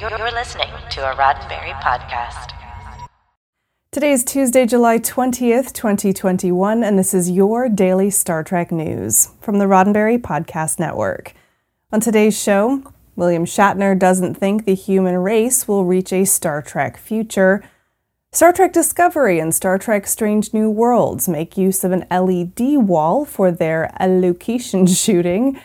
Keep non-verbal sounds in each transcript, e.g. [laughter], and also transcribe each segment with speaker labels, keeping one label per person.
Speaker 1: You're listening to a Roddenberry podcast.
Speaker 2: Today is Tuesday, July 20th, 2021, and this is your daily Star Trek news from the Roddenberry Podcast Network. On today's show, William Shatner doesn't think the human race will reach a Star Trek future. Star Trek Discovery and Star Trek Strange New Worlds make use of an LED wall for their location [laughs] shooting.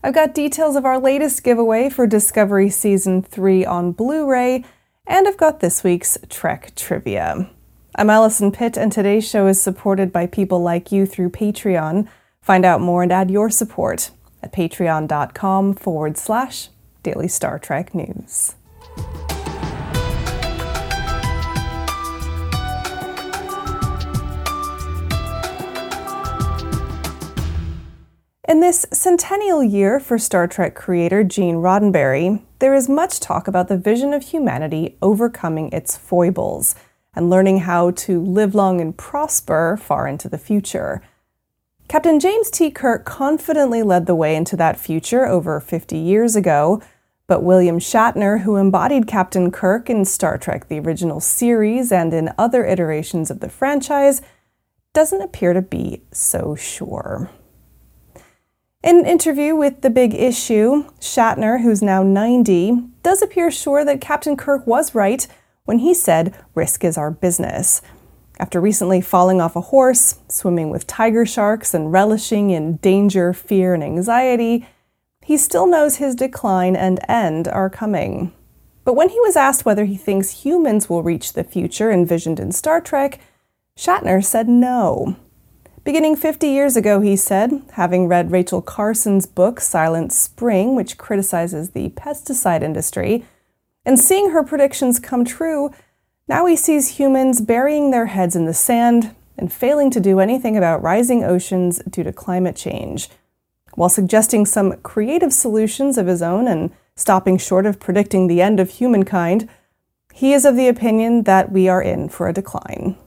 Speaker 2: I've got details of our latest giveaway for Discovery Season 3 on Blu ray, and I've got this week's Trek trivia. I'm Allison Pitt, and today's show is supported by people like you through Patreon. Find out more and add your support at patreon.com forward slash Daily Star Trek News. In this centennial year for Star Trek creator Gene Roddenberry, there is much talk about the vision of humanity overcoming its foibles and learning how to live long and prosper far into the future. Captain James T. Kirk confidently led the way into that future over 50 years ago, but William Shatner, who embodied Captain Kirk in Star Trek the original series and in other iterations of the franchise, doesn't appear to be so sure. In an interview with The Big Issue, Shatner, who's now 90, does appear sure that Captain Kirk was right when he said, Risk is our business. After recently falling off a horse, swimming with tiger sharks, and relishing in danger, fear, and anxiety, he still knows his decline and end are coming. But when he was asked whether he thinks humans will reach the future envisioned in Star Trek, Shatner said no. Beginning 50 years ago, he said, having read Rachel Carson's book Silent Spring, which criticizes the pesticide industry, and seeing her predictions come true, now he sees humans burying their heads in the sand and failing to do anything about rising oceans due to climate change. While suggesting some creative solutions of his own and stopping short of predicting the end of humankind, he is of the opinion that we are in for a decline.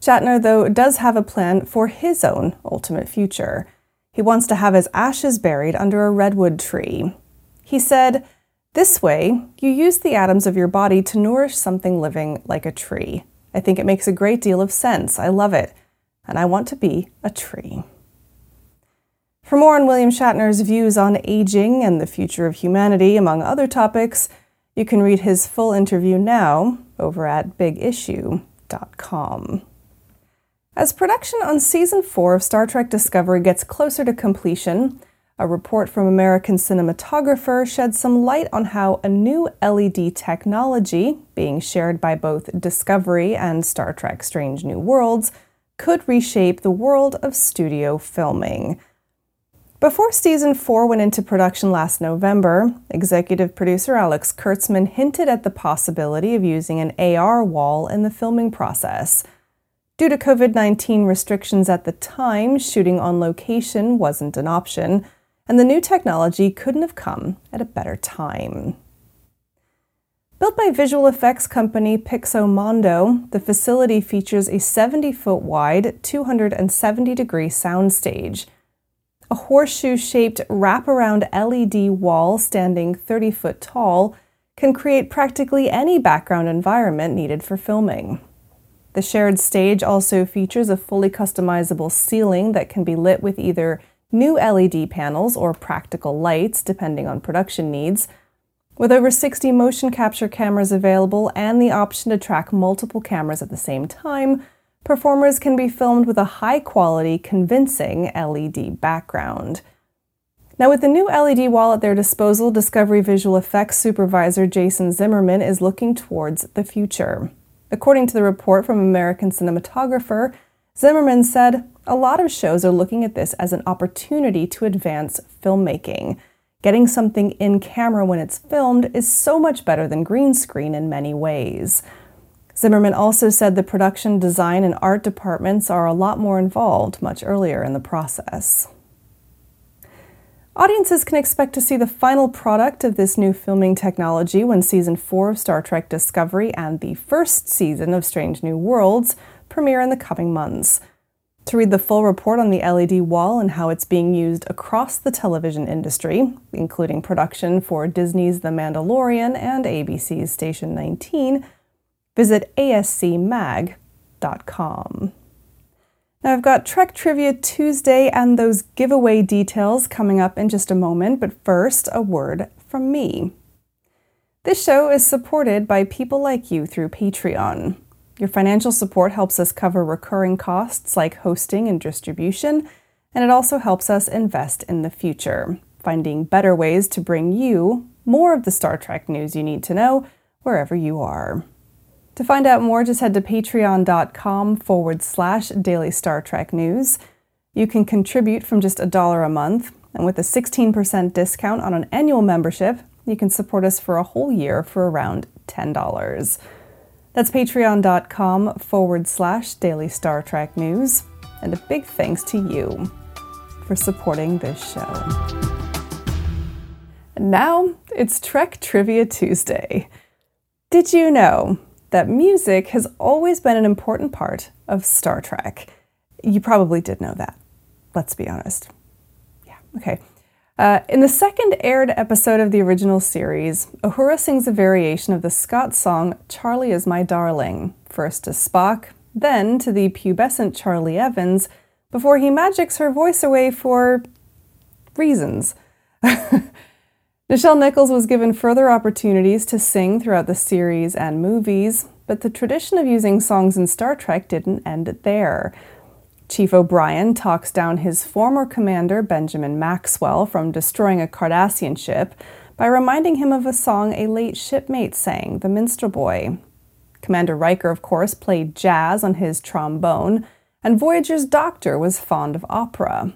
Speaker 2: Shatner, though, does have a plan for his own ultimate future. He wants to have his ashes buried under a redwood tree. He said, This way, you use the atoms of your body to nourish something living like a tree. I think it makes a great deal of sense. I love it. And I want to be a tree. For more on William Shatner's views on aging and the future of humanity, among other topics, you can read his full interview now over at bigissue.com. As production on season four of Star Trek Discovery gets closer to completion, a report from American Cinematographer sheds some light on how a new LED technology, being shared by both Discovery and Star Trek Strange New Worlds, could reshape the world of studio filming. Before season four went into production last November, executive producer Alex Kurtzman hinted at the possibility of using an AR wall in the filming process. Due to COVID 19 restrictions at the time, shooting on location wasn't an option, and the new technology couldn't have come at a better time. Built by visual effects company Pixomondo, the facility features a 70 foot wide, 270 degree soundstage a horseshoe shaped wraparound LED wall standing 30 foot tall can create practically any background environment needed for filming. The shared stage also features a fully customizable ceiling that can be lit with either new LED panels or practical lights, depending on production needs. With over 60 motion capture cameras available and the option to track multiple cameras at the same time, performers can be filmed with a high quality, convincing LED background. Now, with the new LED wall at their disposal, Discovery Visual Effects supervisor Jason Zimmerman is looking towards the future. According to the report from American Cinematographer, Zimmerman said, A lot of shows are looking at this as an opportunity to advance filmmaking. Getting something in camera when it's filmed is so much better than green screen in many ways. Zimmerman also said the production, design, and art departments are a lot more involved much earlier in the process. Audiences can expect to see the final product of this new filming technology when season 4 of Star Trek Discovery and the first season of Strange New Worlds premiere in the coming months. To read the full report on the LED wall and how it's being used across the television industry, including production for Disney's The Mandalorian and ABC's Station 19, visit ascmag.com. Now, I've got Trek Trivia Tuesday and those giveaway details coming up in just a moment, but first, a word from me. This show is supported by people like you through Patreon. Your financial support helps us cover recurring costs like hosting and distribution, and it also helps us invest in the future, finding better ways to bring you more of the Star Trek news you need to know wherever you are. To find out more, just head to patreon.com forward slash daily Star Trek news. You can contribute from just a dollar a month, and with a 16% discount on an annual membership, you can support us for a whole year for around $10. That's patreon.com forward slash daily Star Trek news. And a big thanks to you for supporting this show. And now it's Trek Trivia Tuesday. Did you know that music has always been an important part of Star Trek? You probably did know that. Let's be honest. Yeah, okay. Uh, in the second aired episode of the original series, Uhura sings a variation of the Scots song Charlie is My Darling, first to Spock, then to the pubescent Charlie Evans, before he magics her voice away for reasons. [laughs] Nichelle Nichols was given further opportunities to sing throughout the series and movies, but the tradition of using songs in Star Trek didn't end there. Chief O'Brien talks down his former commander, Benjamin Maxwell, from destroying a Cardassian ship by reminding him of a song a late shipmate sang, The Minstrel Boy. Commander Riker, of course, played jazz on his trombone, and Voyager's doctor was fond of opera.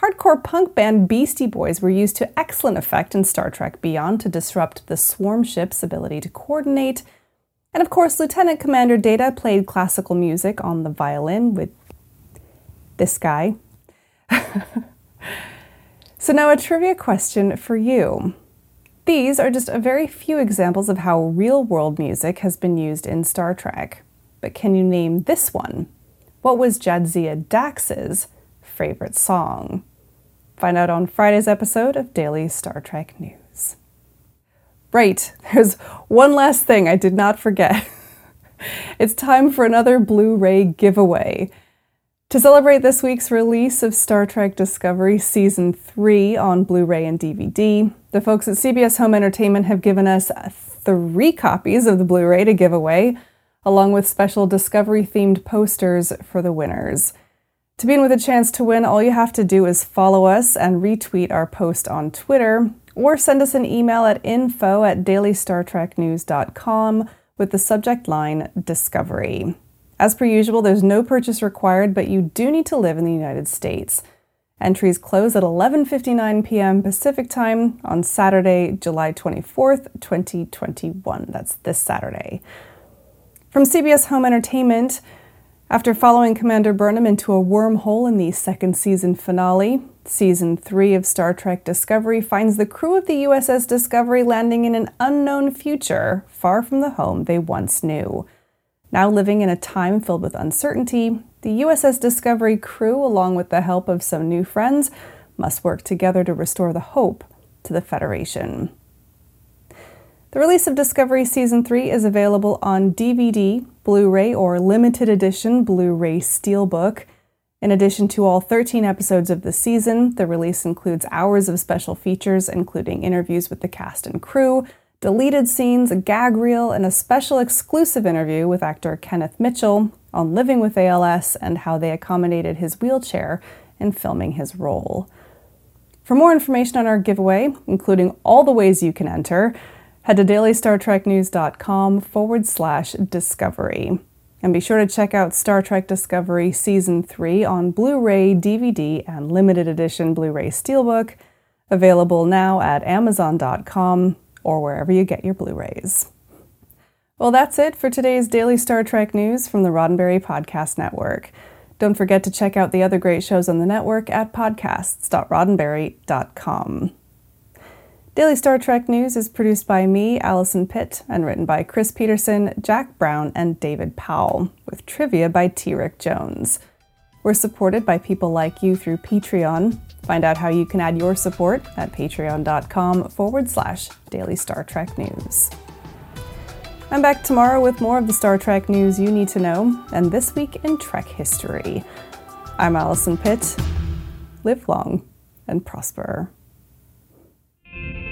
Speaker 2: Hardcore punk band Beastie Boys were used to excellent effect in Star Trek Beyond to disrupt the swarm ship's ability to coordinate. And of course, Lieutenant Commander Data played classical music on the violin with this guy. [laughs] so, now a trivia question for you. These are just a very few examples of how real world music has been used in Star Trek. But can you name this one? What was Jadzia Dax's favorite song? Find out on Friday's episode of Daily Star Trek News. Right, [laughs] there's one last thing I did not forget. [laughs] it's time for another Blu ray giveaway. To celebrate this week's release of Star Trek Discovery Season 3 on Blu ray and DVD, the folks at CBS Home Entertainment have given us three copies of the Blu ray to give away, along with special Discovery themed posters for the winners. To be in with a chance to win, all you have to do is follow us and retweet our post on Twitter, or send us an email at info at dailystartreknews.com with the subject line Discovery. As per usual, there's no purchase required, but you do need to live in the United States. Entries close at 11:59 p.m. Pacific Time on Saturday, July 24th, 2021. That's this Saturday. From CBS Home Entertainment, after following Commander Burnham into a wormhole in the second season finale, season 3 of Star Trek Discovery finds the crew of the USS Discovery landing in an unknown future, far from the home they once knew. Now living in a time filled with uncertainty, the USS Discovery crew, along with the help of some new friends, must work together to restore the hope to the Federation. The release of Discovery Season 3 is available on DVD, Blu ray, or limited edition Blu ray Steelbook. In addition to all 13 episodes of the season, the release includes hours of special features, including interviews with the cast and crew, deleted scenes, a gag reel, and a special exclusive interview with actor Kenneth Mitchell on living with ALS and how they accommodated his wheelchair in filming his role. For more information on our giveaway, including all the ways you can enter, head to dailystartreknews.com forward slash discovery. And be sure to check out Star Trek Discovery Season 3 on Blu ray, DVD, and limited edition Blu ray Steelbook, available now at Amazon.com or wherever you get your Blu rays. Well, that's it for today's daily Star Trek news from the Roddenberry Podcast Network. Don't forget to check out the other great shows on the network at podcasts.roddenberry.com. Daily Star Trek News is produced by me, Allison Pitt, and written by Chris Peterson, Jack Brown, and David Powell, with trivia by T. Rick Jones. We're supported by people like you through Patreon. Find out how you can add your support at patreon.com forward slash daily Star Trek news. I'm back tomorrow with more of the Star Trek news you need to know and This Week in Trek History. I'm Allison Pitt. Live long and prosper.